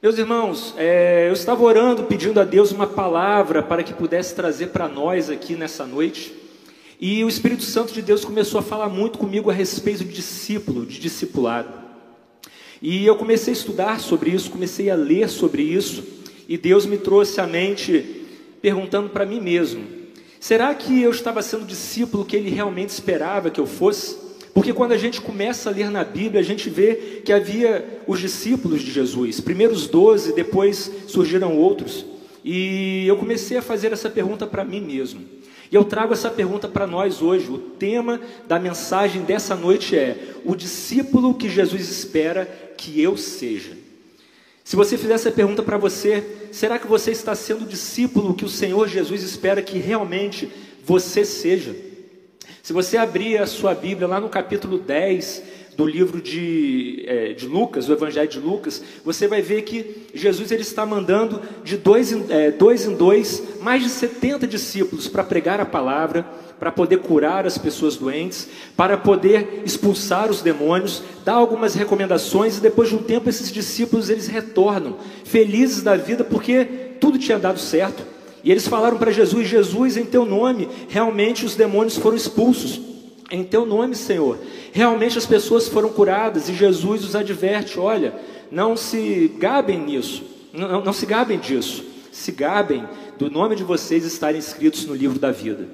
Meus irmãos, é, eu estava orando, pedindo a Deus uma palavra para que pudesse trazer para nós aqui nessa noite. E o Espírito Santo de Deus começou a falar muito comigo a respeito de discípulo, de discipulado. E eu comecei a estudar sobre isso, comecei a ler sobre isso, e Deus me trouxe à mente perguntando para mim mesmo: será que eu estava sendo discípulo que ele realmente esperava que eu fosse? Porque quando a gente começa a ler na Bíblia, a gente vê que havia os discípulos de Jesus, primeiro os doze, depois surgiram outros. E eu comecei a fazer essa pergunta para mim mesmo. E eu trago essa pergunta para nós hoje. O tema da mensagem dessa noite é: o discípulo que Jesus espera que eu seja. Se você fizer essa pergunta para você, será que você está sendo o discípulo que o Senhor Jesus espera que realmente você seja? Se você abrir a sua Bíblia lá no capítulo 10 do livro de, é, de Lucas, o Evangelho de Lucas, você vai ver que Jesus ele está mandando de dois em, é, dois, em dois mais de 70 discípulos para pregar a palavra, para poder curar as pessoas doentes, para poder expulsar os demônios, dar algumas recomendações e depois de um tempo esses discípulos eles retornam felizes da vida porque tudo tinha dado certo. E eles falaram para Jesus: Jesus, em teu nome, realmente os demônios foram expulsos. Em teu nome, Senhor, realmente as pessoas foram curadas. E Jesus os adverte: olha, não se gabem nisso, não, não se gabem disso, se gabem do nome de vocês estarem escritos no livro da vida.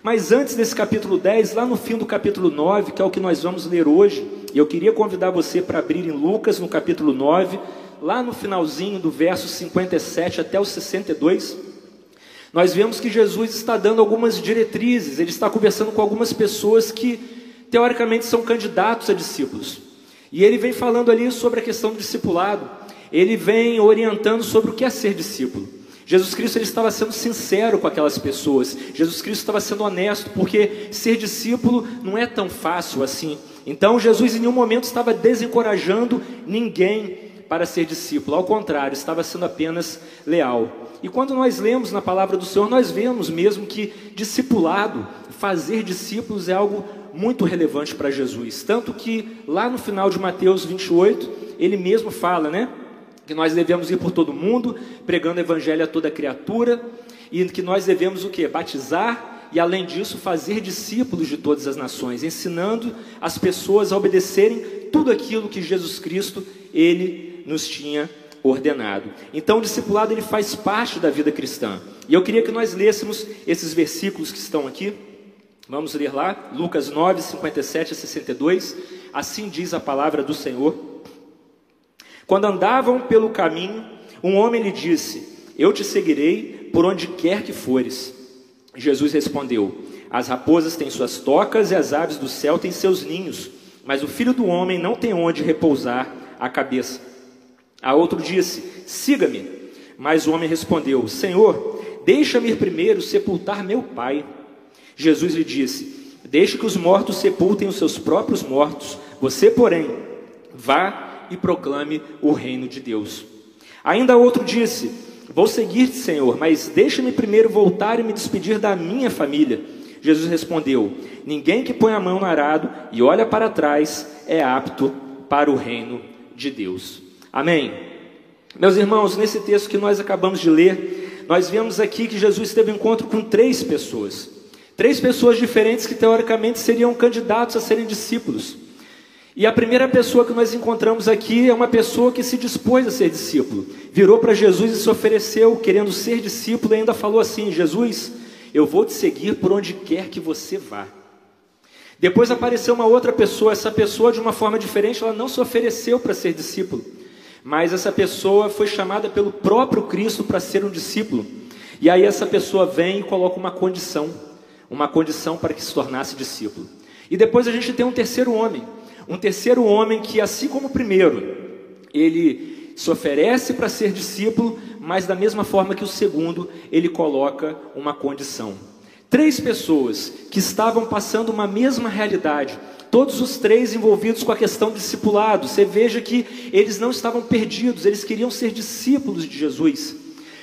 Mas antes desse capítulo 10, lá no fim do capítulo 9, que é o que nós vamos ler hoje, e eu queria convidar você para abrir em Lucas, no capítulo 9, lá no finalzinho do verso 57 até o 62. Nós vemos que Jesus está dando algumas diretrizes, ele está conversando com algumas pessoas que, teoricamente, são candidatos a discípulos. E ele vem falando ali sobre a questão do discipulado, ele vem orientando sobre o que é ser discípulo. Jesus Cristo ele estava sendo sincero com aquelas pessoas, Jesus Cristo estava sendo honesto, porque ser discípulo não é tão fácil assim. Então, Jesus em nenhum momento estava desencorajando ninguém para ser discípulo, ao contrário, estava sendo apenas leal. E quando nós lemos na palavra do Senhor, nós vemos mesmo que discipulado, fazer discípulos é algo muito relevante para Jesus. Tanto que lá no final de Mateus 28, ele mesmo fala, né? Que nós devemos ir por todo mundo, pregando o evangelho a toda criatura, e que nós devemos o que? Batizar e além disso fazer discípulos de todas as nações, ensinando as pessoas a obedecerem tudo aquilo que Jesus Cristo ele nos tinha ordenado. Então, o discipulado ele faz parte da vida cristã. E eu queria que nós lêssemos esses versículos que estão aqui. Vamos ler lá, Lucas 9, 57 a 62. Assim diz a palavra do Senhor. Quando andavam pelo caminho, um homem lhe disse: Eu te seguirei por onde quer que fores. Jesus respondeu: As raposas têm suas tocas e as aves do céu têm seus ninhos, mas o filho do homem não tem onde repousar a cabeça. A outro disse: Siga-me. Mas o homem respondeu: Senhor, deixa-me ir primeiro sepultar meu pai. Jesus lhe disse: Deixe que os mortos sepultem os seus próprios mortos. Você, porém, vá e proclame o reino de Deus. Ainda outro disse: Vou seguir-te, Senhor, mas deixa-me primeiro voltar e me despedir da minha família. Jesus respondeu: Ninguém que põe a mão no arado e olha para trás é apto para o reino de Deus. Amém? Meus irmãos, nesse texto que nós acabamos de ler, nós vemos aqui que Jesus teve um encontro com três pessoas. Três pessoas diferentes que teoricamente seriam candidatos a serem discípulos. E a primeira pessoa que nós encontramos aqui é uma pessoa que se dispôs a ser discípulo. Virou para Jesus e se ofereceu, querendo ser discípulo, e ainda falou assim: Jesus, eu vou te seguir por onde quer que você vá. Depois apareceu uma outra pessoa, essa pessoa, de uma forma diferente, ela não se ofereceu para ser discípulo. Mas essa pessoa foi chamada pelo próprio Cristo para ser um discípulo. E aí essa pessoa vem e coloca uma condição, uma condição para que se tornasse discípulo. E depois a gente tem um terceiro homem, um terceiro homem que assim como o primeiro, ele se oferece para ser discípulo, mas da mesma forma que o segundo, ele coloca uma condição. Três pessoas que estavam passando uma mesma realidade, todos os três envolvidos com a questão do discipulado. Você veja que eles não estavam perdidos, eles queriam ser discípulos de Jesus.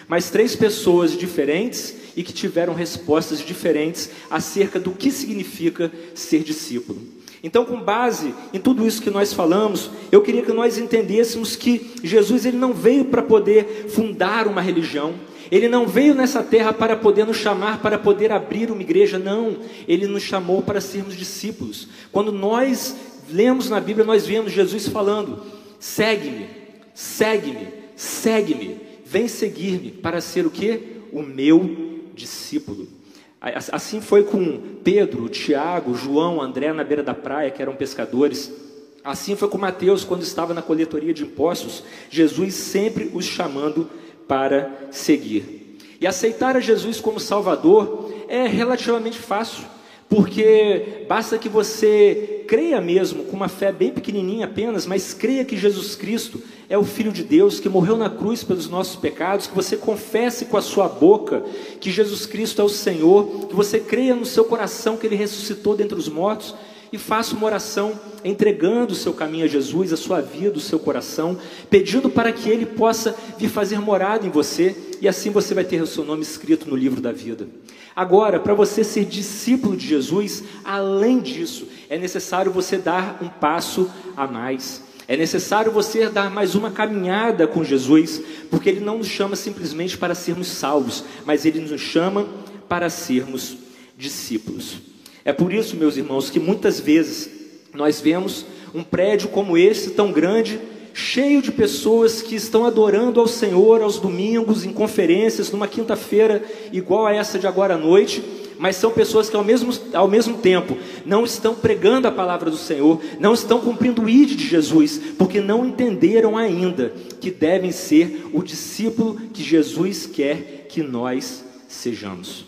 Mas três pessoas diferentes e que tiveram respostas diferentes acerca do que significa ser discípulo. Então, com base em tudo isso que nós falamos, eu queria que nós entendêssemos que Jesus ele não veio para poder fundar uma religião, ele não veio nessa terra para poder nos chamar, para poder abrir uma igreja, não. Ele nos chamou para sermos discípulos. Quando nós lemos na Bíblia, nós vemos Jesus falando: segue-me, segue-me, segue-me, vem seguir-me para ser o que? O meu discípulo. Assim foi com Pedro, Tiago, João, André na beira da praia, que eram pescadores. Assim foi com Mateus quando estava na coletoria de impostos, Jesus sempre os chamando para seguir. E aceitar a Jesus como Salvador é relativamente fácil, porque basta que você creia mesmo, com uma fé bem pequenininha apenas, mas creia que Jesus Cristo é o Filho de Deus, que morreu na cruz pelos nossos pecados, que você confesse com a sua boca que Jesus Cristo é o Senhor, que você creia no seu coração que Ele ressuscitou dentre os mortos e faça uma oração entregando o seu caminho a Jesus, a sua vida, o seu coração, pedindo para que Ele possa vir fazer morada em você e assim você vai ter o seu nome escrito no livro da vida. Agora, para você ser discípulo de Jesus, além disso, é necessário você dar um passo a mais. É necessário você dar mais uma caminhada com Jesus, porque Ele não nos chama simplesmente para sermos salvos, mas Ele nos chama para sermos discípulos. É por isso, meus irmãos, que muitas vezes nós vemos um prédio como esse, tão grande, cheio de pessoas que estão adorando ao Senhor aos domingos, em conferências, numa quinta-feira igual a essa de agora à noite, mas são pessoas que ao mesmo, ao mesmo tempo não estão pregando a palavra do Senhor, não estão cumprindo o ID de Jesus, porque não entenderam ainda que devem ser o discípulo que Jesus quer que nós sejamos.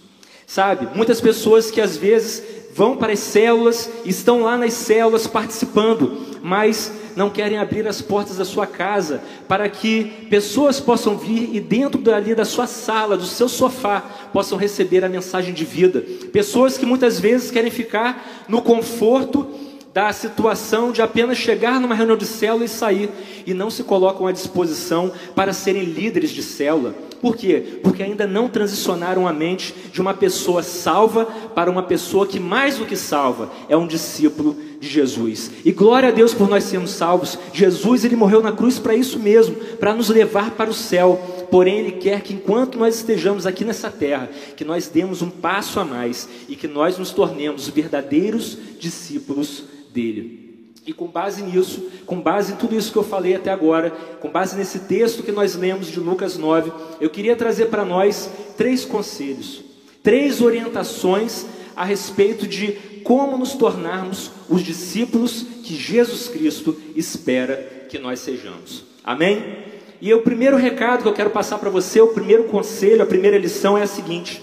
Sabe, muitas pessoas que às vezes vão para as células, estão lá nas células participando, mas não querem abrir as portas da sua casa para que pessoas possam vir e dentro dali da sua sala, do seu sofá, possam receber a mensagem de vida. Pessoas que muitas vezes querem ficar no conforto da situação de apenas chegar numa reunião de célula e sair e não se colocam à disposição para serem líderes de célula por quê? Porque ainda não transicionaram a mente de uma pessoa salva para uma pessoa que, mais do que salva, é um discípulo de Jesus. E glória a Deus por nós sermos salvos. Jesus, ele morreu na cruz para isso mesmo, para nos levar para o céu. Porém, ele quer que enquanto nós estejamos aqui nessa terra, que nós demos um passo a mais e que nós nos tornemos verdadeiros discípulos dele. E com base nisso, com base em tudo isso que eu falei até agora, com base nesse texto que nós lemos de Lucas 9, eu queria trazer para nós três conselhos, três orientações a respeito de como nos tornarmos os discípulos que Jesus Cristo espera que nós sejamos. Amém? E o primeiro recado que eu quero passar para você, o primeiro conselho, a primeira lição é a seguinte: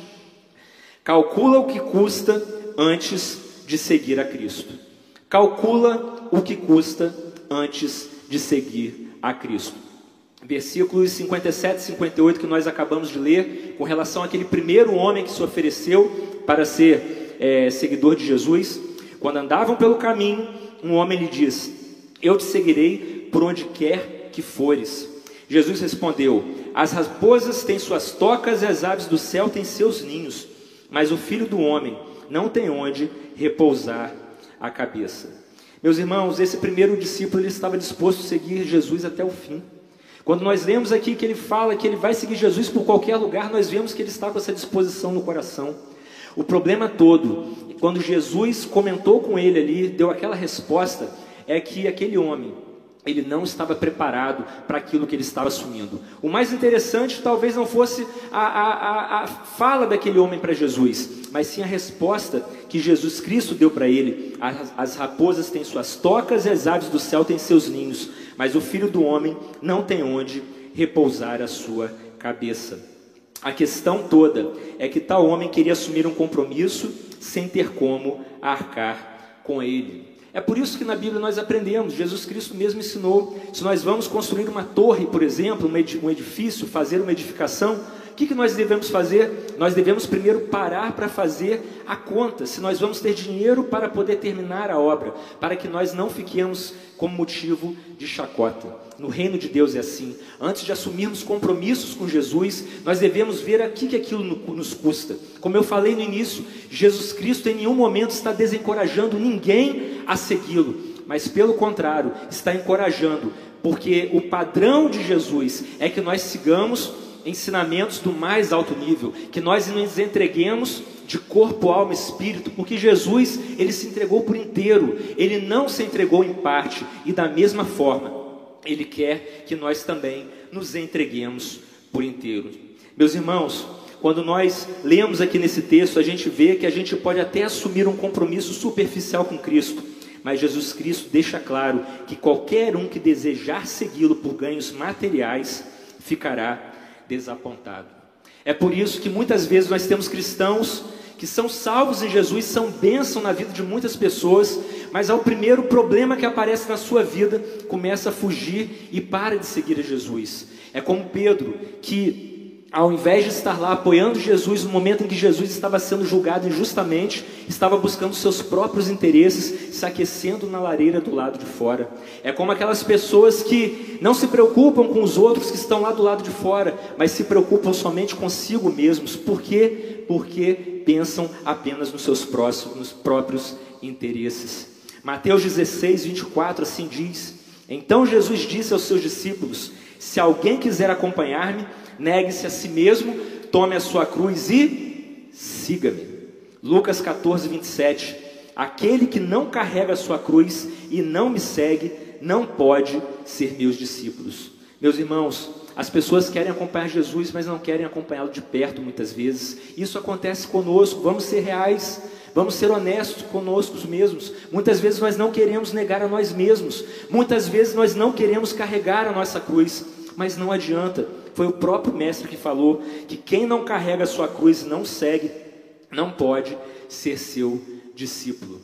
calcula o que custa antes de seguir a Cristo. Calcula o que custa antes de seguir a Cristo. Versículos 57 e 58 que nós acabamos de ler, com relação àquele primeiro homem que se ofereceu para ser é, seguidor de Jesus. Quando andavam pelo caminho, um homem lhe diz: Eu te seguirei por onde quer que fores. Jesus respondeu: As raposas têm suas tocas e as aves do céu têm seus ninhos, mas o filho do homem não tem onde repousar a cabeça. Meus irmãos, esse primeiro discípulo ele estava disposto a seguir Jesus até o fim. Quando nós lemos aqui que ele fala que ele vai seguir Jesus por qualquer lugar, nós vemos que ele está com essa disposição no coração. O problema todo, quando Jesus comentou com ele ali, deu aquela resposta, é que aquele homem, ele não estava preparado para aquilo que ele estava assumindo. O mais interessante talvez não fosse a, a, a, a fala daquele homem para Jesus, mas sim a resposta que Jesus Cristo deu para ele. As, as raposas têm suas tocas e as aves do céu têm seus ninhos, mas o filho do homem não tem onde repousar a sua cabeça. A questão toda é que tal homem queria assumir um compromisso sem ter como arcar com ele. É por isso que na Bíblia nós aprendemos, Jesus Cristo mesmo ensinou, se nós vamos construir uma torre, por exemplo, um edifício, fazer uma edificação, que, que nós devemos fazer? Nós devemos primeiro parar para fazer a conta, se nós vamos ter dinheiro para poder terminar a obra, para que nós não fiquemos como motivo de chacota. No reino de Deus é assim. Antes de assumirmos compromissos com Jesus, nós devemos ver que, que aquilo nos custa. Como eu falei no início, Jesus Cristo em nenhum momento está desencorajando ninguém a segui-lo, mas pelo contrário, está encorajando, porque o padrão de Jesus é que nós sigamos ensinamentos do mais alto nível, que nós nos entreguemos de corpo, alma e espírito, porque Jesus, ele se entregou por inteiro, ele não se entregou em parte, e da mesma forma, ele quer que nós também nos entreguemos por inteiro. Meus irmãos, quando nós lemos aqui nesse texto, a gente vê que a gente pode até assumir um compromisso superficial com Cristo, mas Jesus Cristo deixa claro que qualquer um que desejar segui-lo por ganhos materiais ficará desapontado. É por isso que muitas vezes nós temos cristãos que são salvos em Jesus, são bênção na vida de muitas pessoas, mas ao primeiro problema que aparece na sua vida, começa a fugir e para de seguir a Jesus. É como Pedro, que ao invés de estar lá apoiando Jesus no momento em que Jesus estava sendo julgado injustamente, estava buscando seus próprios interesses, se aquecendo na lareira do lado de fora. É como aquelas pessoas que não se preocupam com os outros que estão lá do lado de fora, mas se preocupam somente consigo mesmos. Por quê? Porque pensam apenas nos seus próximos, nos próprios interesses. Mateus 16, 24 assim diz: Então Jesus disse aos seus discípulos: Se alguém quiser acompanhar-me, negue-se a si mesmo, tome a sua cruz e siga-me. Lucas 14, 27. Aquele que não carrega a sua cruz e não me segue, não pode ser meus discípulos. Meus irmãos, as pessoas querem acompanhar Jesus, mas não querem acompanhá-lo de perto muitas vezes. Isso acontece conosco. Vamos ser reais, vamos ser honestos conosco mesmos. Muitas vezes nós não queremos negar a nós mesmos. Muitas vezes nós não queremos carregar a nossa cruz, mas não adianta. Foi o próprio mestre que falou que quem não carrega a sua cruz e não segue, não pode ser seu discípulo.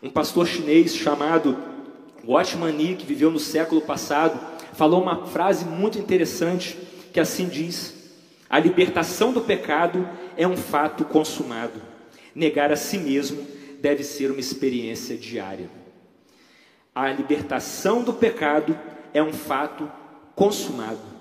Um pastor chinês chamado Watchman Nee, que viveu no século passado, falou uma frase muito interessante que assim diz: A libertação do pecado é um fato consumado. Negar a si mesmo deve ser uma experiência diária. A libertação do pecado é um fato consumado.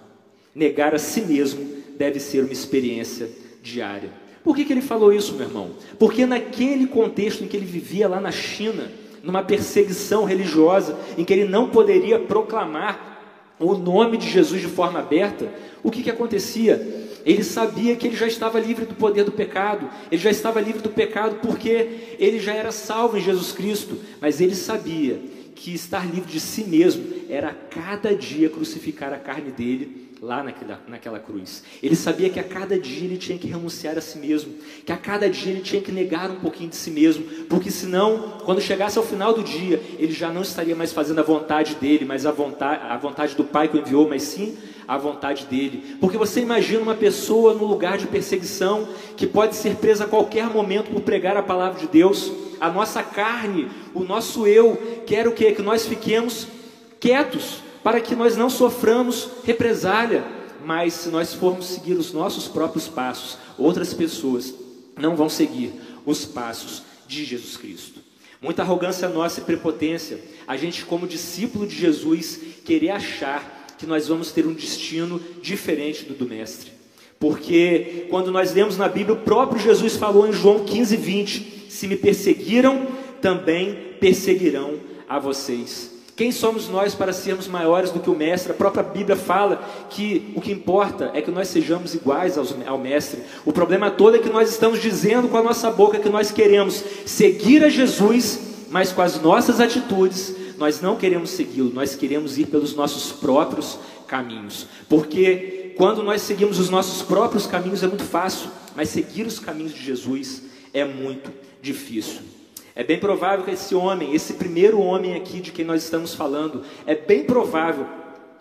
Negar a si mesmo deve ser uma experiência diária. Por que, que ele falou isso, meu irmão? Porque naquele contexto em que ele vivia lá na China, numa perseguição religiosa, em que ele não poderia proclamar o nome de Jesus de forma aberta, o que, que acontecia? Ele sabia que ele já estava livre do poder do pecado, ele já estava livre do pecado porque ele já era salvo em Jesus Cristo, mas ele sabia que estar livre de si mesmo era cada dia crucificar a carne dele lá naquela, naquela cruz. Ele sabia que a cada dia ele tinha que renunciar a si mesmo, que a cada dia ele tinha que negar um pouquinho de si mesmo, porque senão, quando chegasse ao final do dia, ele já não estaria mais fazendo a vontade dele, mas a vontade, a vontade do Pai que o enviou, mas sim a vontade dele. Porque você imagina uma pessoa no lugar de perseguição que pode ser presa a qualquer momento por pregar a palavra de Deus. A nossa carne, o nosso eu, quer o quê? Que nós fiquemos quietos, para que nós não soframos represália, mas se nós formos seguir os nossos próprios passos, outras pessoas não vão seguir os passos de Jesus Cristo. Muita arrogância nossa e prepotência, a gente, como discípulo de Jesus, querer achar que nós vamos ter um destino diferente do do Mestre. Porque quando nós lemos na Bíblia, o próprio Jesus falou em João 15, 20: Se me perseguiram, também perseguirão a vocês. Quem somos nós para sermos maiores do que o Mestre? A própria Bíblia fala que o que importa é que nós sejamos iguais ao Mestre. O problema todo é que nós estamos dizendo com a nossa boca que nós queremos seguir a Jesus, mas com as nossas atitudes nós não queremos segui-lo, nós queremos ir pelos nossos próprios caminhos. Porque quando nós seguimos os nossos próprios caminhos é muito fácil, mas seguir os caminhos de Jesus é muito difícil. É bem provável que esse homem, esse primeiro homem aqui de quem nós estamos falando, é bem provável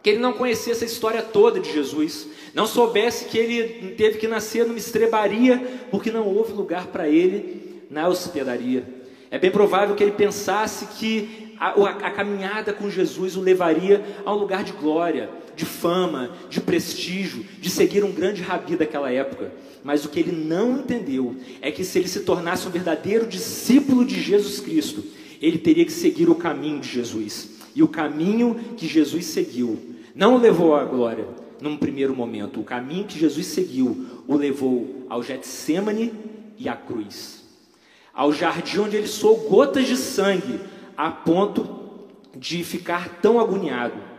que ele não conhecesse a história toda de Jesus, não soubesse que ele teve que nascer numa estrebaria porque não houve lugar para ele na hospedaria. É bem provável que ele pensasse que a, a, a caminhada com Jesus o levaria a um lugar de glória, de fama, de prestígio, de seguir um grande rabi daquela época. Mas o que ele não entendeu é que se ele se tornasse um verdadeiro discípulo de Jesus Cristo, ele teria que seguir o caminho de Jesus. E o caminho que Jesus seguiu não o levou à glória num primeiro momento. O caminho que Jesus seguiu o levou ao Getsemane e à cruz. Ao jardim onde ele soou gotas de sangue a ponto de ficar tão agoniado.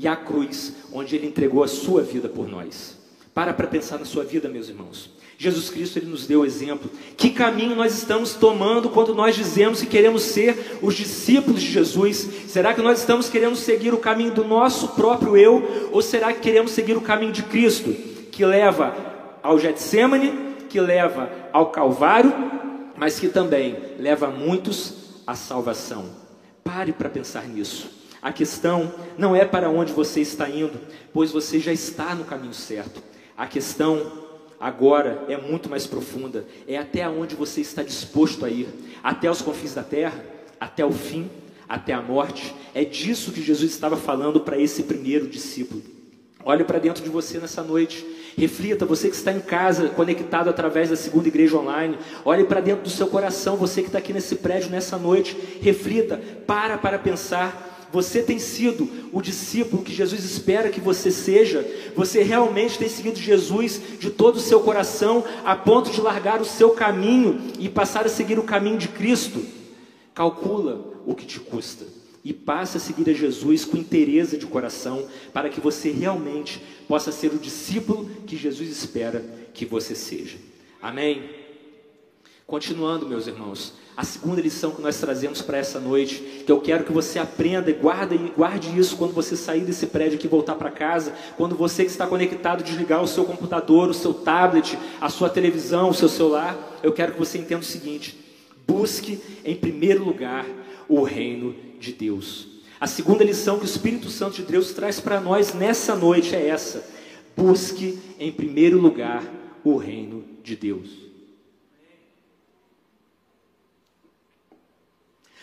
E à cruz onde ele entregou a sua vida por nós. Para para pensar na sua vida, meus irmãos. Jesus Cristo ele nos deu exemplo. Que caminho nós estamos tomando quando nós dizemos que queremos ser os discípulos de Jesus? Será que nós estamos querendo seguir o caminho do nosso próprio eu ou será que queremos seguir o caminho de Cristo, que leva ao Getsemane, que leva ao Calvário, mas que também leva muitos à salvação? Pare para pensar nisso. A questão não é para onde você está indo, pois você já está no caminho certo. A questão agora é muito mais profunda. É até onde você está disposto a ir até os confins da terra, até o fim, até a morte. É disso que Jesus estava falando para esse primeiro discípulo. Olhe para dentro de você nessa noite. Reflita, você que está em casa, conectado através da segunda igreja online. Olhe para dentro do seu coração, você que está aqui nesse prédio nessa noite. Reflita, para para pensar você tem sido o discípulo que Jesus espera que você seja? Você realmente tem seguido Jesus de todo o seu coração, a ponto de largar o seu caminho e passar a seguir o caminho de Cristo? Calcula o que te custa e passe a seguir a Jesus com interesse de coração, para que você realmente possa ser o discípulo que Jesus espera que você seja. Amém? Continuando, meus irmãos, a segunda lição que nós trazemos para essa noite, que eu quero que você aprenda e guarde, guarde isso quando você sair desse prédio aqui e voltar para casa, quando você que está conectado desligar o seu computador, o seu tablet, a sua televisão, o seu celular, eu quero que você entenda o seguinte: busque em primeiro lugar o reino de Deus. A segunda lição que o Espírito Santo de Deus traz para nós nessa noite é essa: busque em primeiro lugar o reino de Deus.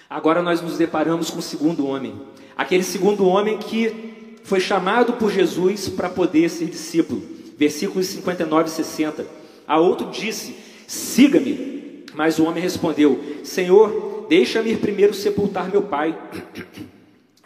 Agora nós nos deparamos com o segundo homem, aquele segundo homem que foi chamado por Jesus para poder ser discípulo. Versículos 59 e 60. A outro disse: Siga-me. Mas o homem respondeu: Senhor, deixa-me ir primeiro sepultar meu pai.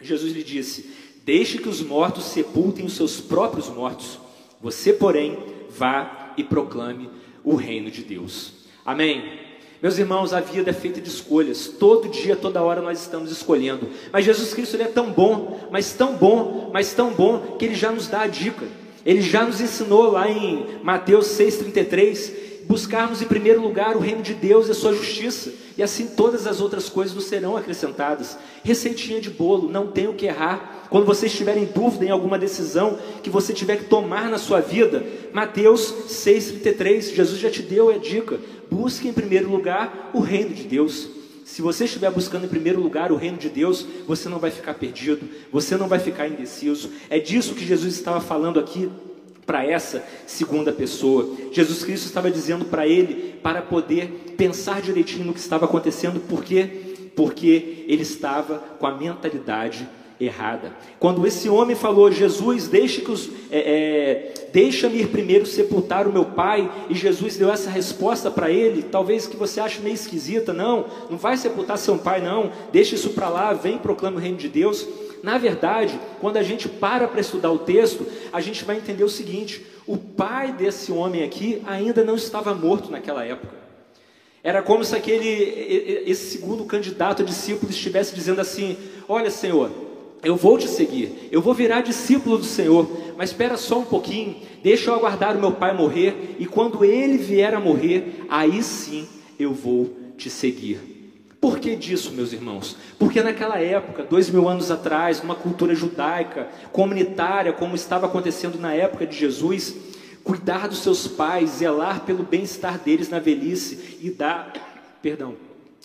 Jesus lhe disse: Deixe que os mortos sepultem os seus próprios mortos. Você, porém, vá e proclame o reino de Deus. Amém. Meus irmãos, a vida é feita de escolhas. Todo dia, toda hora nós estamos escolhendo. Mas Jesus Cristo ele é tão bom, mas tão bom, mas tão bom que ele já nos dá a dica. Ele já nos ensinou lá em Mateus 6:33 buscarmos em primeiro lugar o reino de Deus e a sua justiça, e assim todas as outras coisas nos serão acrescentadas. Receitinha de bolo, não tem o que errar. Quando você estiver em dúvida em alguma decisão que você tiver que tomar na sua vida, Mateus 6,33, Jesus já te deu a dica. Busque em primeiro lugar o reino de Deus. Se você estiver buscando em primeiro lugar o reino de Deus, você não vai ficar perdido, você não vai ficar indeciso. É disso que Jesus estava falando aqui para essa segunda pessoa. Jesus Cristo estava dizendo para ele para poder pensar direitinho no que estava acontecendo, por quê? Porque ele estava com a mentalidade errada. Quando esse homem falou, Jesus, deixe que os, é, é, deixa-me ir primeiro sepultar o meu pai, e Jesus deu essa resposta para ele, talvez que você ache meio esquisita, não, não vai sepultar seu pai, não, deixa isso para lá, vem proclama o reino de Deus. Na verdade, quando a gente para para estudar o texto, a gente vai entender o seguinte: o pai desse homem aqui ainda não estava morto naquela época. Era como se aquele esse segundo candidato a discípulo estivesse dizendo assim: Olha, Senhor, eu vou te seguir, eu vou virar discípulo do Senhor, mas espera só um pouquinho, deixa eu aguardar o meu pai morrer, e quando ele vier a morrer, aí sim eu vou te seguir. Por que disso, meus irmãos? Porque naquela época, dois mil anos atrás, numa cultura judaica, comunitária, como estava acontecendo na época de Jesus, cuidar dos seus pais, zelar pelo bem-estar deles na velhice e dar, perdão,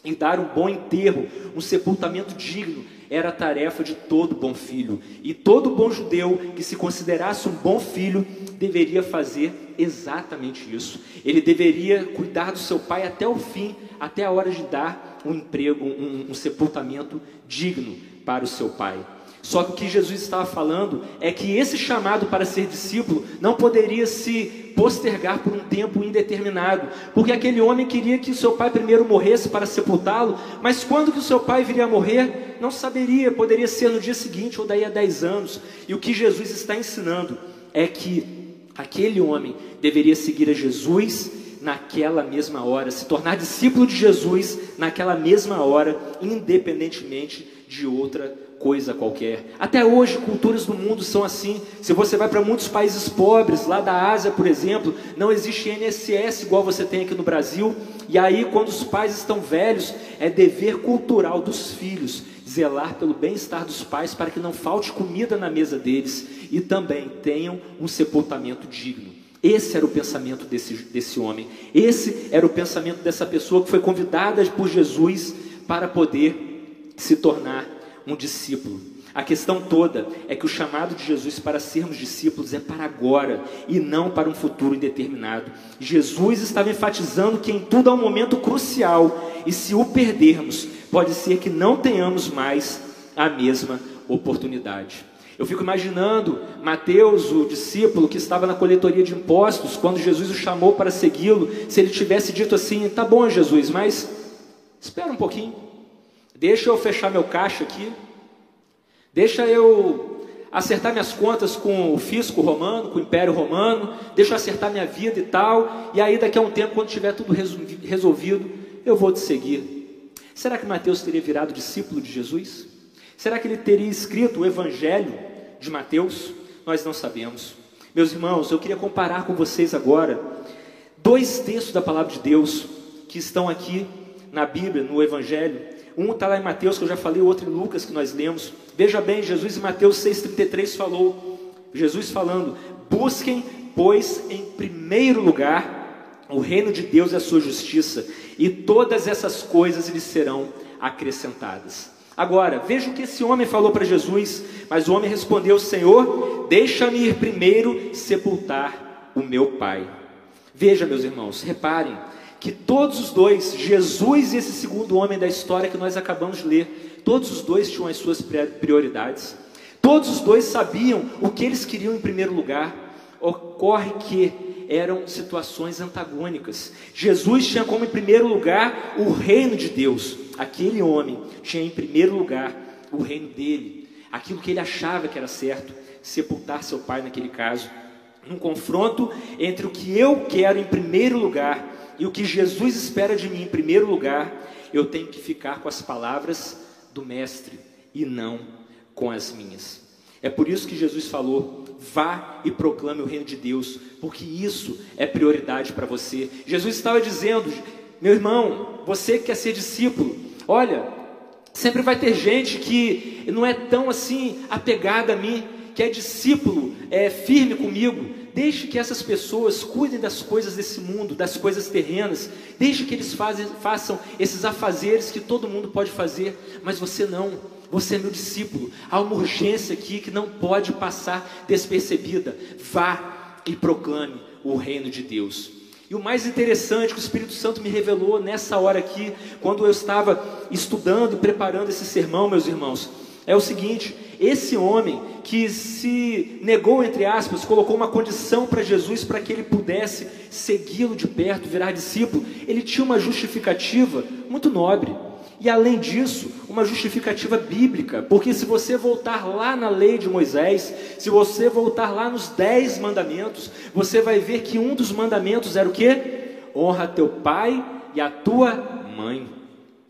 e dar um bom enterro, um sepultamento digno, era a tarefa de todo bom filho. E todo bom judeu que se considerasse um bom filho deveria fazer exatamente isso. Ele deveria cuidar do seu pai até o fim, até a hora de dar um emprego, um, um sepultamento digno para o seu pai. Só que o que Jesus estava falando é que esse chamado para ser discípulo não poderia se postergar por um tempo indeterminado, porque aquele homem queria que o seu pai primeiro morresse para sepultá-lo, mas quando que o seu pai viria a morrer, não saberia, poderia ser no dia seguinte ou daí a dez anos. E o que Jesus está ensinando é que aquele homem deveria seguir a Jesus naquela mesma hora, se tornar discípulo de Jesus naquela mesma hora, independentemente de outra coisa qualquer. Até hoje, culturas do mundo são assim. Se você vai para muitos países pobres, lá da Ásia, por exemplo, não existe INSS igual você tem aqui no Brasil. E aí, quando os pais estão velhos, é dever cultural dos filhos zelar pelo bem-estar dos pais para que não falte comida na mesa deles e também tenham um sepultamento digno. Esse era o pensamento desse, desse homem. Esse era o pensamento dessa pessoa que foi convidada por Jesus para poder se tornar um discípulo. A questão toda é que o chamado de Jesus para sermos discípulos é para agora e não para um futuro indeterminado. Jesus estava enfatizando que em tudo há um momento crucial e se o perdermos, pode ser que não tenhamos mais a mesma oportunidade. Eu fico imaginando Mateus, o discípulo que estava na coletoria de impostos, quando Jesus o chamou para segui-lo, se ele tivesse dito assim: Tá bom, Jesus, mas espera um pouquinho. Deixa eu fechar meu caixa aqui. Deixa eu acertar minhas contas com o fisco romano, com o império romano. Deixa eu acertar minha vida e tal. E aí, daqui a um tempo, quando tiver tudo resolvido, eu vou te seguir. Será que Mateus teria virado discípulo de Jesus? Será que ele teria escrito o evangelho de Mateus? Nós não sabemos. Meus irmãos, eu queria comparar com vocês agora dois textos da palavra de Deus que estão aqui na Bíblia, no Evangelho, um está lá em Mateus, que eu já falei, o outro em Lucas, que nós lemos. Veja bem, Jesus em Mateus 6,33 falou, Jesus falando, busquem, pois, em primeiro lugar, o reino de Deus e a sua justiça, e todas essas coisas lhes serão acrescentadas. Agora, veja o que esse homem falou para Jesus, mas o homem respondeu: Senhor, deixa-me ir primeiro sepultar o meu pai. Veja, meus irmãos, reparem, que todos os dois, Jesus e esse segundo homem da história que nós acabamos de ler, todos os dois tinham as suas prioridades. Todos os dois sabiam o que eles queriam em primeiro lugar. Ocorre que eram situações antagônicas. Jesus tinha como em primeiro lugar o reino de Deus. Aquele homem tinha em primeiro lugar o reino dele, aquilo que ele achava que era certo, sepultar seu pai naquele caso. Num confronto entre o que eu quero em primeiro lugar e o que Jesus espera de mim, em primeiro lugar, eu tenho que ficar com as palavras do Mestre e não com as minhas. É por isso que Jesus falou: vá e proclame o reino de Deus, porque isso é prioridade para você. Jesus estava dizendo, meu irmão, você que quer ser discípulo, olha, sempre vai ter gente que não é tão assim apegada a mim, que é discípulo, é firme comigo, Deixe que essas pessoas cuidem das coisas desse mundo, das coisas terrenas. Deixe que eles fazem, façam esses afazeres que todo mundo pode fazer, mas você não. Você é meu discípulo. Há uma urgência aqui que não pode passar despercebida. Vá e proclame o reino de Deus. E o mais interessante que o Espírito Santo me revelou nessa hora aqui, quando eu estava estudando e preparando esse sermão, meus irmãos, é o seguinte: esse homem que se negou, entre aspas, colocou uma condição para Jesus para que ele pudesse segui-lo de perto, virar discípulo, ele tinha uma justificativa muito nobre. E além disso, uma justificativa bíblica, porque se você voltar lá na lei de Moisés, se você voltar lá nos dez mandamentos, você vai ver que um dos mandamentos era o que? Honra teu pai e a tua mãe.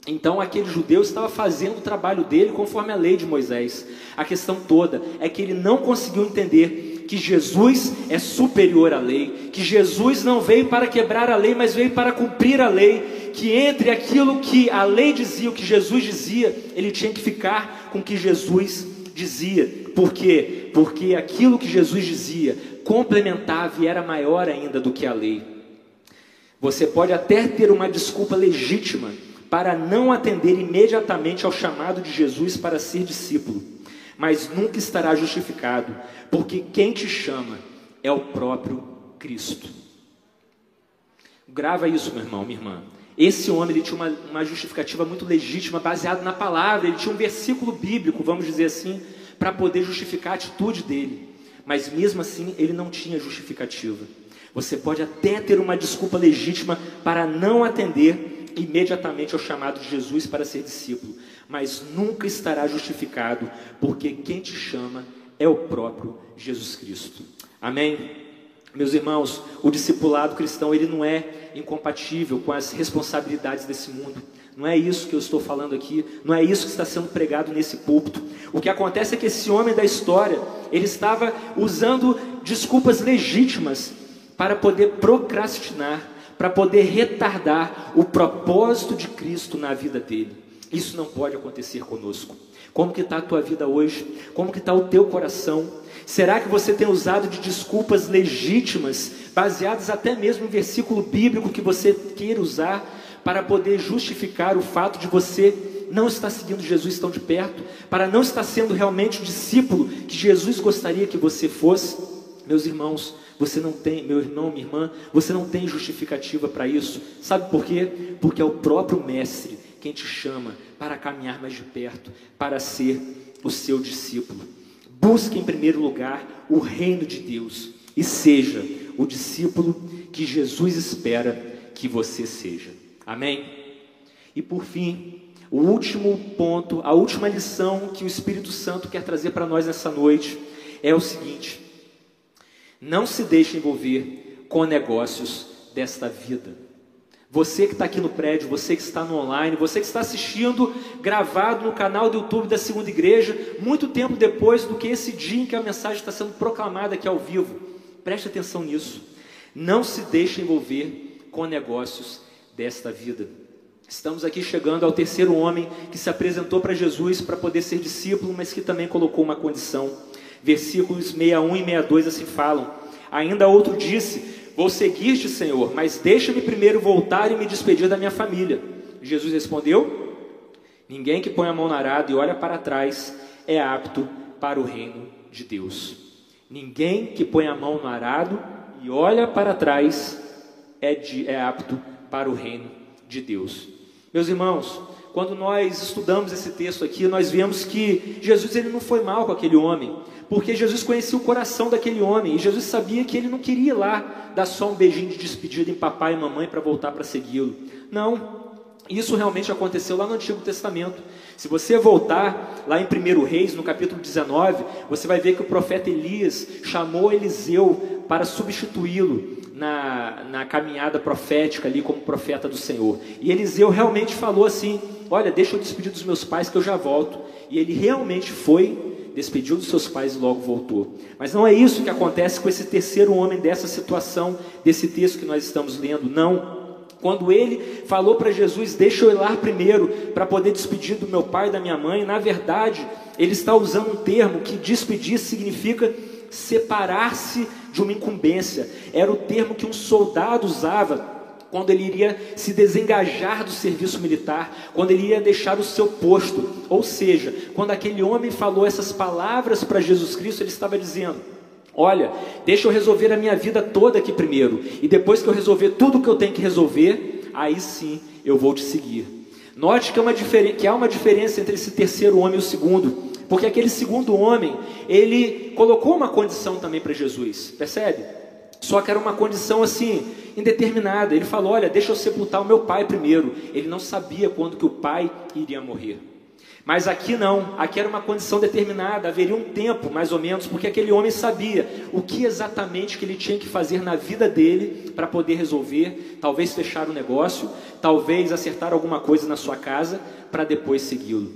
Então aquele judeu estava fazendo o trabalho dele conforme a lei de Moisés. A questão toda é que ele não conseguiu entender que Jesus é superior à lei, que Jesus não veio para quebrar a lei, mas veio para cumprir a lei, que entre aquilo que a lei dizia, o que Jesus dizia, ele tinha que ficar com o que Jesus dizia. Por quê? Porque aquilo que Jesus dizia complementava e era maior ainda do que a lei. Você pode até ter uma desculpa legítima para não atender imediatamente ao chamado de Jesus para ser discípulo, mas nunca estará justificado, porque quem te chama é o próprio Cristo. Grava isso, meu irmão, minha irmã. Esse homem ele tinha uma, uma justificativa muito legítima, baseada na palavra, ele tinha um versículo bíblico, vamos dizer assim, para poder justificar a atitude dele. Mas mesmo assim, ele não tinha justificativa. Você pode até ter uma desculpa legítima para não atender imediatamente ao chamado de Jesus para ser discípulo, mas nunca estará justificado, porque quem te chama é o próprio Jesus Cristo. Amém? Meus irmãos, o discipulado cristão ele não é incompatível com as responsabilidades desse mundo. Não é isso que eu estou falando aqui, não é isso que está sendo pregado nesse púlpito. O que acontece é que esse homem da história, ele estava usando desculpas legítimas para poder procrastinar, para poder retardar o propósito de Cristo na vida dele. Isso não pode acontecer conosco. Como que está a tua vida hoje? Como que está o teu coração? Será que você tem usado de desculpas legítimas, baseadas até mesmo em versículo bíblico que você queira usar, para poder justificar o fato de você não estar seguindo Jesus tão de perto, para não estar sendo realmente o discípulo que Jesus gostaria que você fosse? Meus irmãos, você não tem, meu irmão, minha irmã, você não tem justificativa para isso. Sabe por quê? Porque é o próprio Mestre quem te chama para caminhar mais de perto, para ser o seu discípulo. Busque em primeiro lugar o reino de Deus e seja o discípulo que Jesus espera que você seja. Amém? E por fim, o último ponto, a última lição que o Espírito Santo quer trazer para nós nessa noite é o seguinte: não se deixe envolver com negócios desta vida. Você que está aqui no prédio, você que está no online, você que está assistindo gravado no canal do YouTube da Segunda Igreja, muito tempo depois do que esse dia em que a mensagem está sendo proclamada aqui ao vivo. Preste atenção nisso. Não se deixe envolver com negócios desta vida. Estamos aqui chegando ao terceiro homem que se apresentou para Jesus para poder ser discípulo, mas que também colocou uma condição. Versículos 61 e 62 assim falam. Ainda outro disse: Vou seguir-te, Senhor, mas deixa-me primeiro voltar e me despedir da minha família. Jesus respondeu: Ninguém que põe a mão no arado e olha para trás é apto para o reino de Deus. Ninguém que põe a mão no arado e olha para trás é, de, é apto para o reino de Deus. Meus irmãos, quando nós estudamos esse texto aqui, nós vemos que Jesus ele não foi mal com aquele homem porque Jesus conhecia o coração daquele homem e Jesus sabia que ele não queria lá dar só um beijinho de despedida em papai e mamãe para voltar para segui-lo. Não, isso realmente aconteceu lá no Antigo Testamento. Se você voltar lá em 1 Reis, no capítulo 19, você vai ver que o profeta Elias chamou Eliseu para substituí-lo na, na caminhada profética ali como profeta do Senhor. E Eliseu realmente falou assim: Olha, deixa eu despedir dos meus pais que eu já volto. E ele realmente foi despediu dos seus pais e logo voltou. Mas não é isso que acontece com esse terceiro homem dessa situação, desse texto que nós estamos lendo, não. Quando ele falou para Jesus, deixa eu ir lá primeiro para poder despedir do meu pai e da minha mãe, na verdade, ele está usando um termo que despedir significa separar-se de uma incumbência. Era o termo que um soldado usava quando ele iria se desengajar do serviço militar, quando ele ia deixar o seu posto. Ou seja, quando aquele homem falou essas palavras para Jesus Cristo, ele estava dizendo: Olha, deixa eu resolver a minha vida toda aqui primeiro, e depois que eu resolver tudo o que eu tenho que resolver, aí sim eu vou te seguir. Note que, é uma que há uma diferença entre esse terceiro homem e o segundo, porque aquele segundo homem, ele colocou uma condição também para Jesus, percebe? Só que era uma condição assim, indeterminada. Ele falou: Olha, deixa eu sepultar o meu pai primeiro. Ele não sabia quando que o pai iria morrer. Mas aqui não, aqui era uma condição determinada, haveria um tempo mais ou menos, porque aquele homem sabia o que exatamente que ele tinha que fazer na vida dele para poder resolver, talvez fechar o negócio, talvez acertar alguma coisa na sua casa para depois segui-lo.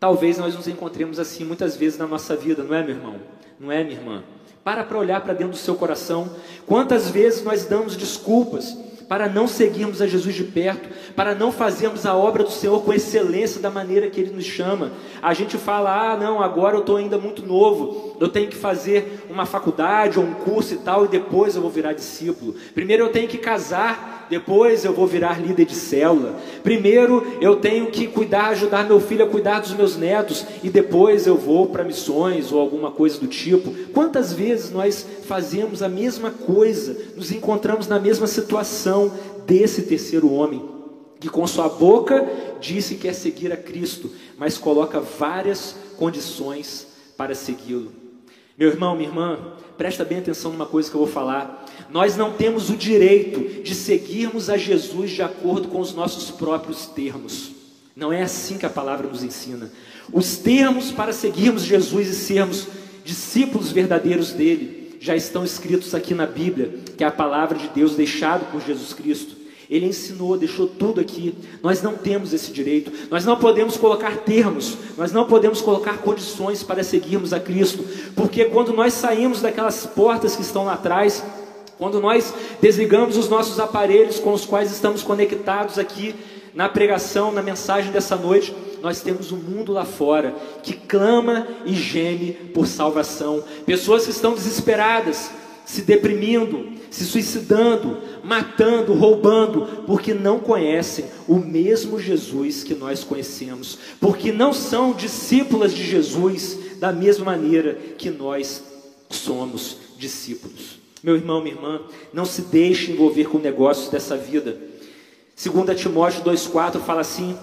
Talvez nós nos encontremos assim muitas vezes na nossa vida, não é, meu irmão? Não é, minha irmã? Para para olhar para dentro do seu coração. Quantas vezes nós damos desculpas para não seguirmos a Jesus de perto, para não fazermos a obra do Senhor com excelência da maneira que Ele nos chama. A gente fala, ah, não, agora eu estou ainda muito novo, eu tenho que fazer uma faculdade ou um curso e tal, e depois eu vou virar discípulo. Primeiro eu tenho que casar depois eu vou virar líder de célula. Primeiro eu tenho que cuidar, ajudar meu filho a cuidar dos meus netos e depois eu vou para missões ou alguma coisa do tipo. Quantas vezes nós fazemos a mesma coisa, nos encontramos na mesma situação desse terceiro homem? que com sua boca disse que quer seguir a Cristo, mas coloca várias condições para segui-lo. Meu irmão, minha irmã, presta bem atenção numa coisa que eu vou falar. Nós não temos o direito de seguirmos a Jesus de acordo com os nossos próprios termos. Não é assim que a palavra nos ensina. Os termos para seguirmos Jesus e sermos discípulos verdadeiros dele já estão escritos aqui na Bíblia, que é a palavra de Deus deixado por Jesus Cristo. Ele ensinou, deixou tudo aqui. Nós não temos esse direito. Nós não podemos colocar termos, nós não podemos colocar condições para seguirmos a Cristo, porque quando nós saímos daquelas portas que estão lá atrás, quando nós desligamos os nossos aparelhos com os quais estamos conectados aqui na pregação, na mensagem dessa noite, nós temos um mundo lá fora que clama e geme por salvação. Pessoas que estão desesperadas, se deprimindo, se suicidando, matando, roubando, porque não conhecem o mesmo Jesus que nós conhecemos, porque não são discípulas de Jesus da mesma maneira que nós somos discípulos. Meu irmão, minha irmã, não se deixe envolver com negócios dessa vida. 2 Timóteo 2,4 fala assim: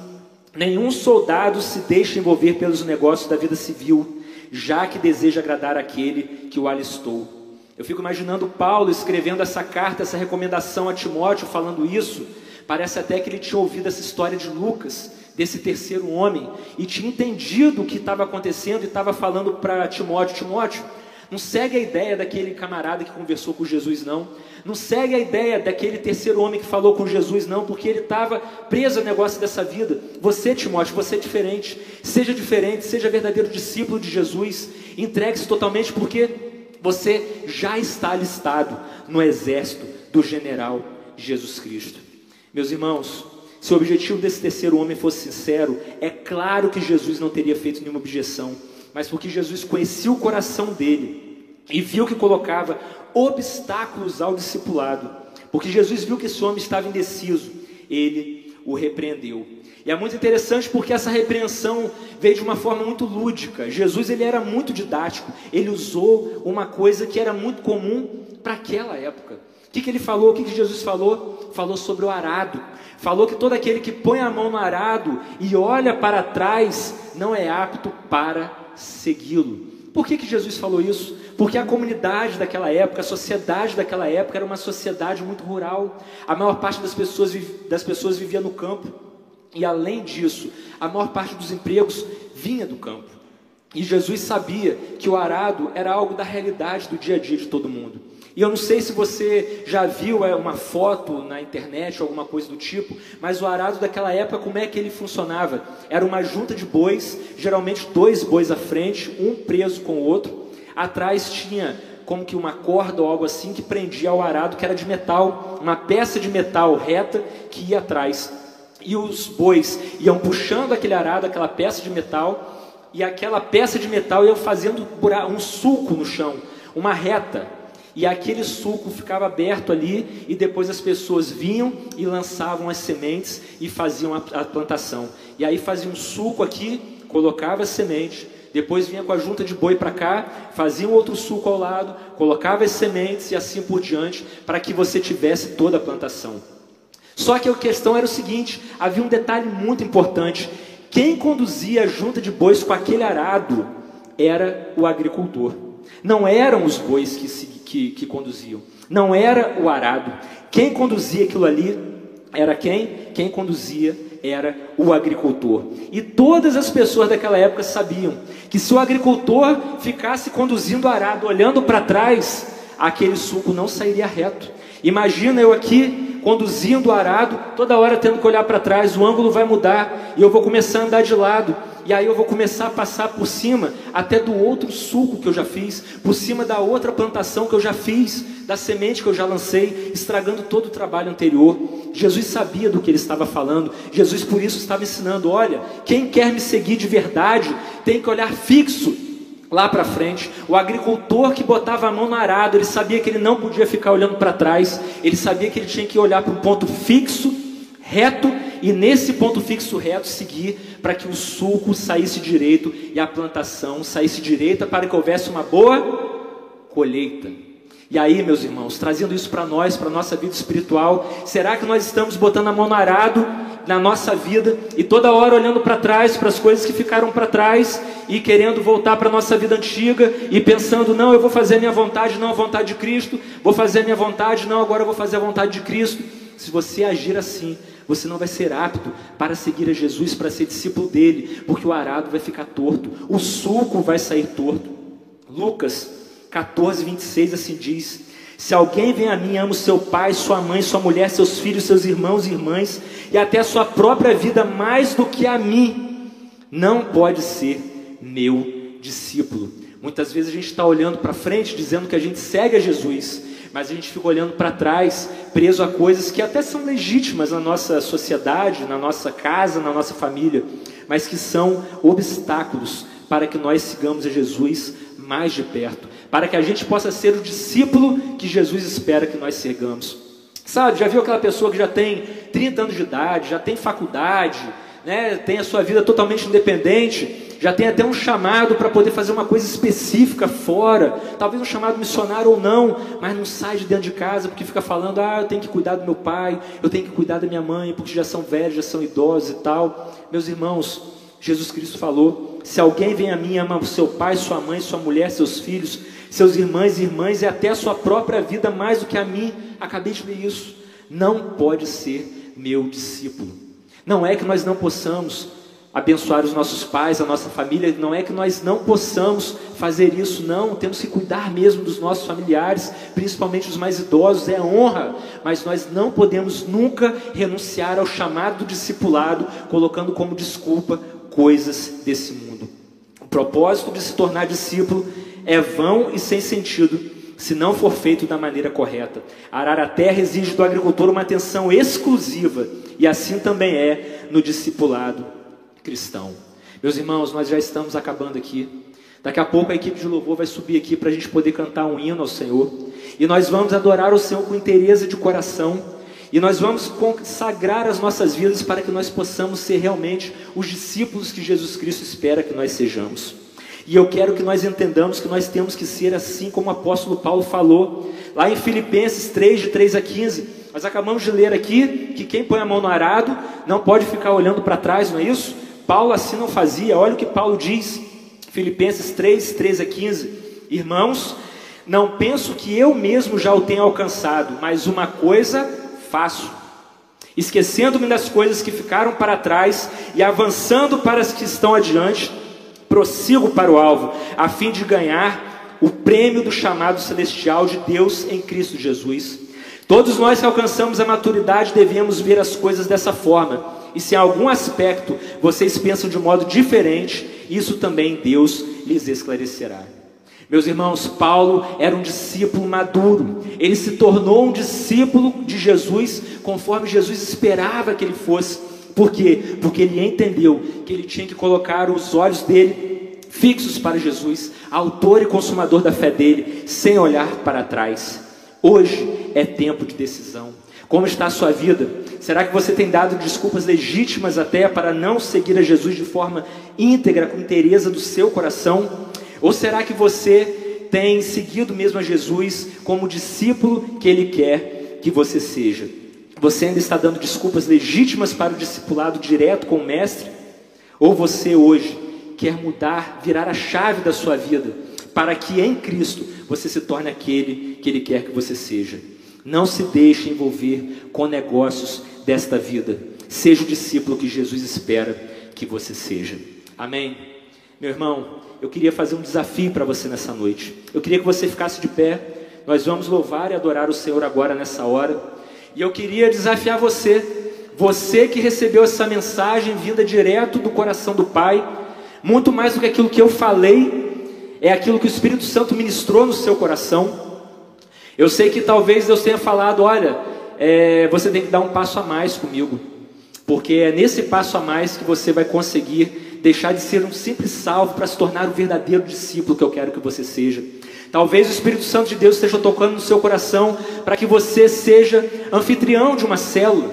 Nenhum soldado se deixa envolver pelos negócios da vida civil, já que deseja agradar aquele que o alistou. Eu fico imaginando Paulo escrevendo essa carta, essa recomendação a Timóteo, falando isso. Parece até que ele tinha ouvido essa história de Lucas, desse terceiro homem, e tinha entendido o que estava acontecendo e estava falando para Timóteo: Timóteo, não segue a ideia daquele camarada que conversou com Jesus, não. Não segue a ideia daquele terceiro homem que falou com Jesus, não, porque ele estava preso ao negócio dessa vida. Você, Timóteo, você é diferente. Seja diferente, seja verdadeiro discípulo de Jesus. Entregue-se totalmente, porque você já está alistado no exército do general Jesus Cristo. Meus irmãos, se o objetivo desse terceiro homem fosse sincero, é claro que Jesus não teria feito nenhuma objeção, mas porque Jesus conhecia o coração dele e viu que colocava obstáculos ao discipulado, porque Jesus viu que esse homem estava indeciso, ele o repreendeu. E é muito interessante porque essa repreensão veio de uma forma muito lúdica. Jesus ele era muito didático. Ele usou uma coisa que era muito comum para aquela época. O que, que ele falou? O que, que Jesus falou? Falou sobre o arado. Falou que todo aquele que põe a mão no arado e olha para trás não é apto para segui-lo. Por que, que Jesus falou isso? Porque a comunidade daquela época, a sociedade daquela época era uma sociedade muito rural. A maior parte das pessoas, das pessoas vivia no campo. E além disso, a maior parte dos empregos vinha do campo. E Jesus sabia que o arado era algo da realidade do dia a dia de todo mundo. E eu não sei se você já viu é, uma foto na internet ou alguma coisa do tipo, mas o arado daquela época, como é que ele funcionava? Era uma junta de bois, geralmente dois bois à frente, um preso com o outro. Atrás tinha como que uma corda ou algo assim que prendia ao arado, que era de metal, uma peça de metal reta que ia atrás e os bois iam puxando aquele arado, aquela peça de metal, e aquela peça de metal ia fazendo um sulco no chão, uma reta. E aquele sulco ficava aberto ali, e depois as pessoas vinham e lançavam as sementes e faziam a, a plantação. E aí fazia um sulco aqui, colocava a semente, depois vinha com a junta de boi para cá, fazia um outro sulco ao lado, colocava as sementes e assim por diante, para que você tivesse toda a plantação. Só que a questão era o seguinte: havia um detalhe muito importante. Quem conduzia a junta de bois com aquele arado era o agricultor. Não eram os bois que, se, que, que conduziam, não era o arado. Quem conduzia aquilo ali era quem? Quem conduzia era o agricultor. E todas as pessoas daquela época sabiam que se o agricultor ficasse conduzindo o arado, olhando para trás, aquele suco não sairia reto. Imagina eu aqui conduzindo o arado, toda hora tendo que olhar para trás, o ângulo vai mudar e eu vou começar a andar de lado. E aí eu vou começar a passar por cima até do outro suco que eu já fiz, por cima da outra plantação que eu já fiz, da semente que eu já lancei, estragando todo o trabalho anterior. Jesus sabia do que ele estava falando. Jesus por isso estava ensinando, olha, quem quer me seguir de verdade, tem que olhar fixo lá para frente. O agricultor que botava a mão no arado, ele sabia que ele não podia ficar olhando para trás, ele sabia que ele tinha que olhar para um ponto fixo, reto, e nesse ponto fixo reto seguir para que o sulco saísse direito e a plantação saísse direita para que houvesse uma boa colheita. E aí, meus irmãos, trazendo isso para nós, para a nossa vida espiritual, será que nós estamos botando a mão no arado na nossa vida e toda hora olhando para trás, para as coisas que ficaram para trás e querendo voltar para a nossa vida antiga e pensando: não, eu vou fazer a minha vontade, não a vontade de Cristo, vou fazer a minha vontade, não, agora eu vou fazer a vontade de Cristo. Se você agir assim, você não vai ser apto para seguir a Jesus, para ser discípulo dele, porque o arado vai ficar torto, o sulco vai sair torto. Lucas 14, 26 assim diz: Se alguém vem a mim, ama o seu pai, sua mãe, sua mulher, seus filhos, seus irmãos e irmãs, e até a sua própria vida mais do que a mim, não pode ser meu discípulo. Muitas vezes a gente está olhando para frente, dizendo que a gente segue a Jesus, mas a gente fica olhando para trás, preso a coisas que até são legítimas na nossa sociedade, na nossa casa, na nossa família, mas que são obstáculos para que nós sigamos a Jesus mais de perto, para que a gente possa ser o discípulo que Jesus espera que nós sigamos. Sabe, já viu aquela pessoa que já tem 30 anos de idade, já tem faculdade, né, tem a sua vida totalmente independente, já tem até um chamado para poder fazer uma coisa específica fora, talvez um chamado missionário ou não, mas não sai de dentro de casa porque fica falando: ah, eu tenho que cuidar do meu pai, eu tenho que cuidar da minha mãe, porque já são velhos, já são idosos e tal. Meus irmãos, Jesus Cristo falou: se alguém vem a mim, ama o seu pai, sua mãe, sua mulher, seus filhos, seus irmãos e irmãs e até a sua própria vida mais do que a mim, acabei de ler isso, não pode ser meu discípulo. Não é que nós não possamos abençoar os nossos pais, a nossa família, não é que nós não possamos fazer isso, não, temos que cuidar mesmo dos nossos familiares, principalmente os mais idosos, é honra, mas nós não podemos nunca renunciar ao chamado discipulado, colocando como desculpa coisas desse mundo. O propósito de se tornar discípulo é vão e sem sentido se não for feito da maneira correta. Arar a terra exige do agricultor uma atenção exclusiva, e assim também é no discipulado cristão. Meus irmãos, nós já estamos acabando aqui. Daqui a pouco a equipe de louvor vai subir aqui para a gente poder cantar um hino ao Senhor. E nós vamos adorar o Senhor com interesse de coração. E nós vamos consagrar as nossas vidas para que nós possamos ser realmente os discípulos que Jesus Cristo espera que nós sejamos. E eu quero que nós entendamos que nós temos que ser assim como o apóstolo Paulo falou, lá em Filipenses 3, de 3 a 15. Nós acabamos de ler aqui que quem põe a mão no arado não pode ficar olhando para trás, não é isso? Paulo assim não fazia. Olha o que Paulo diz, Filipenses 3, 13 a 15. Irmãos, não penso que eu mesmo já o tenha alcançado, mas uma coisa faço. Esquecendo-me das coisas que ficaram para trás e avançando para as que estão adiante, prossigo para o alvo, a fim de ganhar o prêmio do chamado celestial de Deus em Cristo Jesus. Todos nós que alcançamos a maturidade devemos ver as coisas dessa forma. E se em algum aspecto vocês pensam de modo diferente, isso também Deus lhes esclarecerá. Meus irmãos, Paulo era um discípulo maduro. Ele se tornou um discípulo de Jesus conforme Jesus esperava que ele fosse. Por quê? Porque ele entendeu que ele tinha que colocar os olhos dele fixos para Jesus, autor e consumador da fé dele, sem olhar para trás. Hoje é tempo de decisão. Como está a sua vida? Será que você tem dado desculpas legítimas até para não seguir a Jesus de forma íntegra, com interesse do seu coração? Ou será que você tem seguido mesmo a Jesus como discípulo que ele quer que você seja? Você ainda está dando desculpas legítimas para o discipulado direto com o Mestre? Ou você hoje quer mudar, virar a chave da sua vida, para que em Cristo você se torne aquele que Ele quer que você seja? Não se deixe envolver com negócios desta vida. Seja o discípulo que Jesus espera que você seja. Amém? Meu irmão, eu queria fazer um desafio para você nessa noite. Eu queria que você ficasse de pé. Nós vamos louvar e adorar o Senhor agora nessa hora. E eu queria desafiar você, você que recebeu essa mensagem vinda direto do coração do Pai, muito mais do que aquilo que eu falei, é aquilo que o Espírito Santo ministrou no seu coração. Eu sei que talvez Deus tenha falado: olha, é, você tem que dar um passo a mais comigo, porque é nesse passo a mais que você vai conseguir deixar de ser um simples salvo para se tornar o verdadeiro discípulo que eu quero que você seja. Talvez o Espírito Santo de Deus esteja tocando no seu coração para que você seja anfitrião de uma célula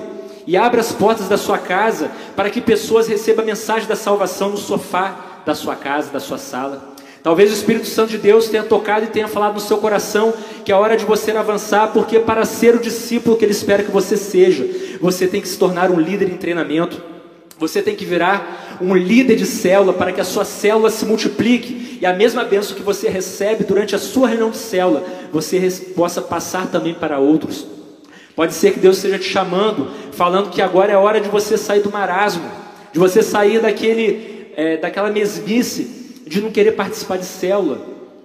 e abra as portas da sua casa para que pessoas recebam a mensagem da salvação no sofá da sua casa, da sua sala. Talvez o Espírito Santo de Deus tenha tocado e tenha falado no seu coração que é hora de você avançar, porque para ser o discípulo que Ele espera que você seja, você tem que se tornar um líder em treinamento. Você tem que virar um líder de célula para que a sua célula se multiplique e a mesma bênção que você recebe durante a sua reunião de célula, você possa passar também para outros. Pode ser que Deus esteja te chamando, falando que agora é hora de você sair do marasmo, de você sair daquele, é, daquela mesmice de não querer participar de célula,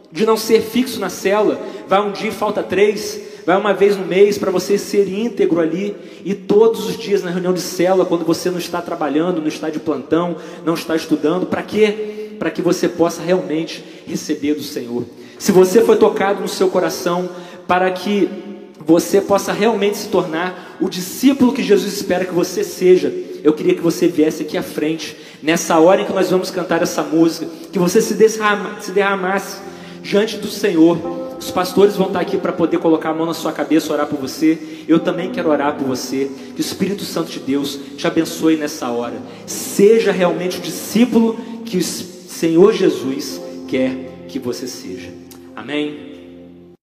de não ser fixo na célula. Vai um dia e falta três, vai uma vez no mês para você ser íntegro ali e todos os dias na reunião de célula, quando você não está trabalhando, não está de plantão, não está estudando, para quê? Para que você possa realmente receber do Senhor. Se você foi tocado no seu coração para que você possa realmente se tornar o discípulo que Jesus espera que você seja, eu queria que você viesse aqui à frente nessa hora em que nós vamos cantar essa música, que você se, derrama, se derramasse diante do Senhor. Os pastores vão estar aqui para poder colocar a mão na sua cabeça, orar por você. Eu também quero orar por você. Que o Espírito Santo de Deus te abençoe nessa hora. Seja realmente o discípulo que o Senhor Jesus quer que você seja. Amém?